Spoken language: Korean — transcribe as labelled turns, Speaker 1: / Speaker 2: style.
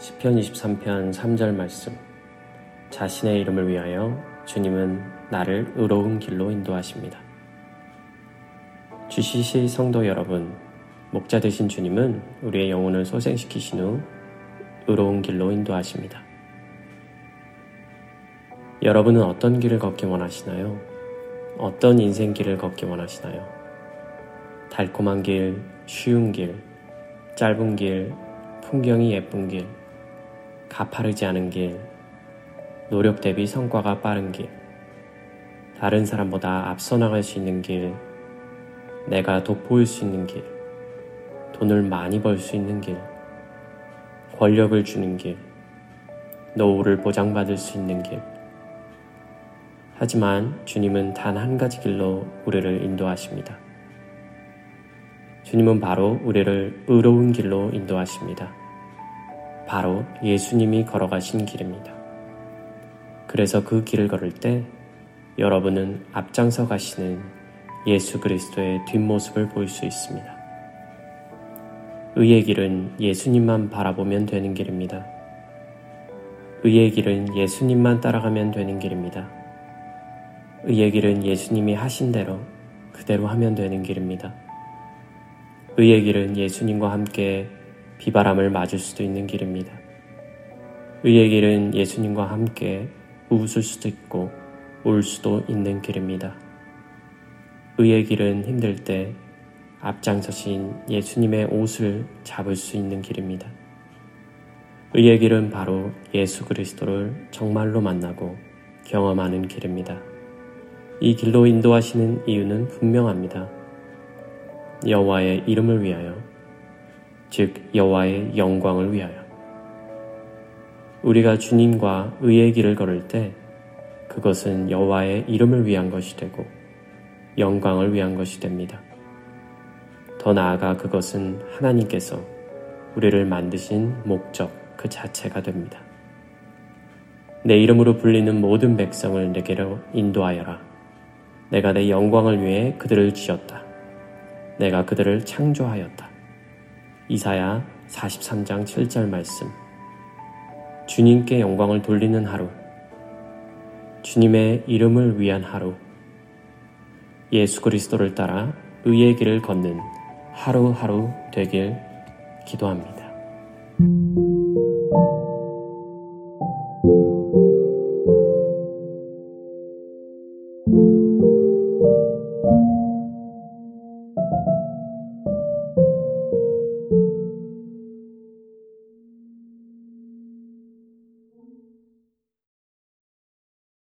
Speaker 1: 16장 3절 말씀. 자신의 이름을 위하여 주님은 나를 의로운 길로 인도하십니다. 주시시 성도 여러분, 목자 되신 주님은 우리의 영혼을 소생시키신 후 의로운 길로 인도하십니다. 여러분은 어떤 길을 걷기 원하시나요? 어떤 인생길을 걷기 원하시나요? 달콤한 길, 쉬운 길, 짧은 길, 풍경이 예쁜 길, 가파르지 않은 길, 노력 대비 성과가 빠른 길, 다른 사람보다 앞서 나갈 수 있는 길, 내가 돋보일 수 있는 길, 돈을 많이 벌 수 있는 길, 권력을 주는 길, 노후를 보장받을 수 있는 길. 하지만 주님은 단 한 가지 길로 우리를 인도하십니다. 주님은 바로 우리를 의로운 길로 인도하십니다. 바로 예수님이 걸어가신 길입니다. 그래서 그 길을 걸을 때 여러분은 앞장서 가시는 예수 그리스도의 뒷모습을 볼 수 있습니다. 의의 길은 예수님만 바라보면 되는 길입니다. 의의 길은 예수님만 따라가면 되는 길입니다. 의의 길은 예수님이 하신 대로 그대로 하면 되는 길입니다. 의의 길은 예수님과 함께 비바람을 맞을 수도 있는 길입니다. 의의 길은 예수님과 함께 웃을 수도 있고 울 수도 있는 길입니다. 의의 길은 힘들 때 앞장서신 예수님의 옷을 잡을 수 있는 길입니다. 의의 길은 바로 예수 그리스도를 정말로 만나고 경험하는 길입니다. 이 길로 인도하시는 이유는 분명합니다. 여호와의 이름을 위하여 즉 여호와의 영광을 위하여. 우리가 주님과 의의 길을 걸을 때 그것은 여호와의 이름을 위한 것이 되고 영광을 위한 것이 됩니다. 더 나아가 그것은 하나님께서 우리를 만드신 목적 그 자체가 됩니다. 내 이름으로 불리는 모든 백성을 내게로 인도하여라. 내가 내 영광을 위해 그들을 지었다. 내가 그들을 창조하였다. 이사야 43장 7절 말씀. 주님께 영광을 돌리는 하루. 주님의 이름을 위한 하루. 예수 그리스도를 따라 의의 길을 걷는 하루하루 되길 기도합니다.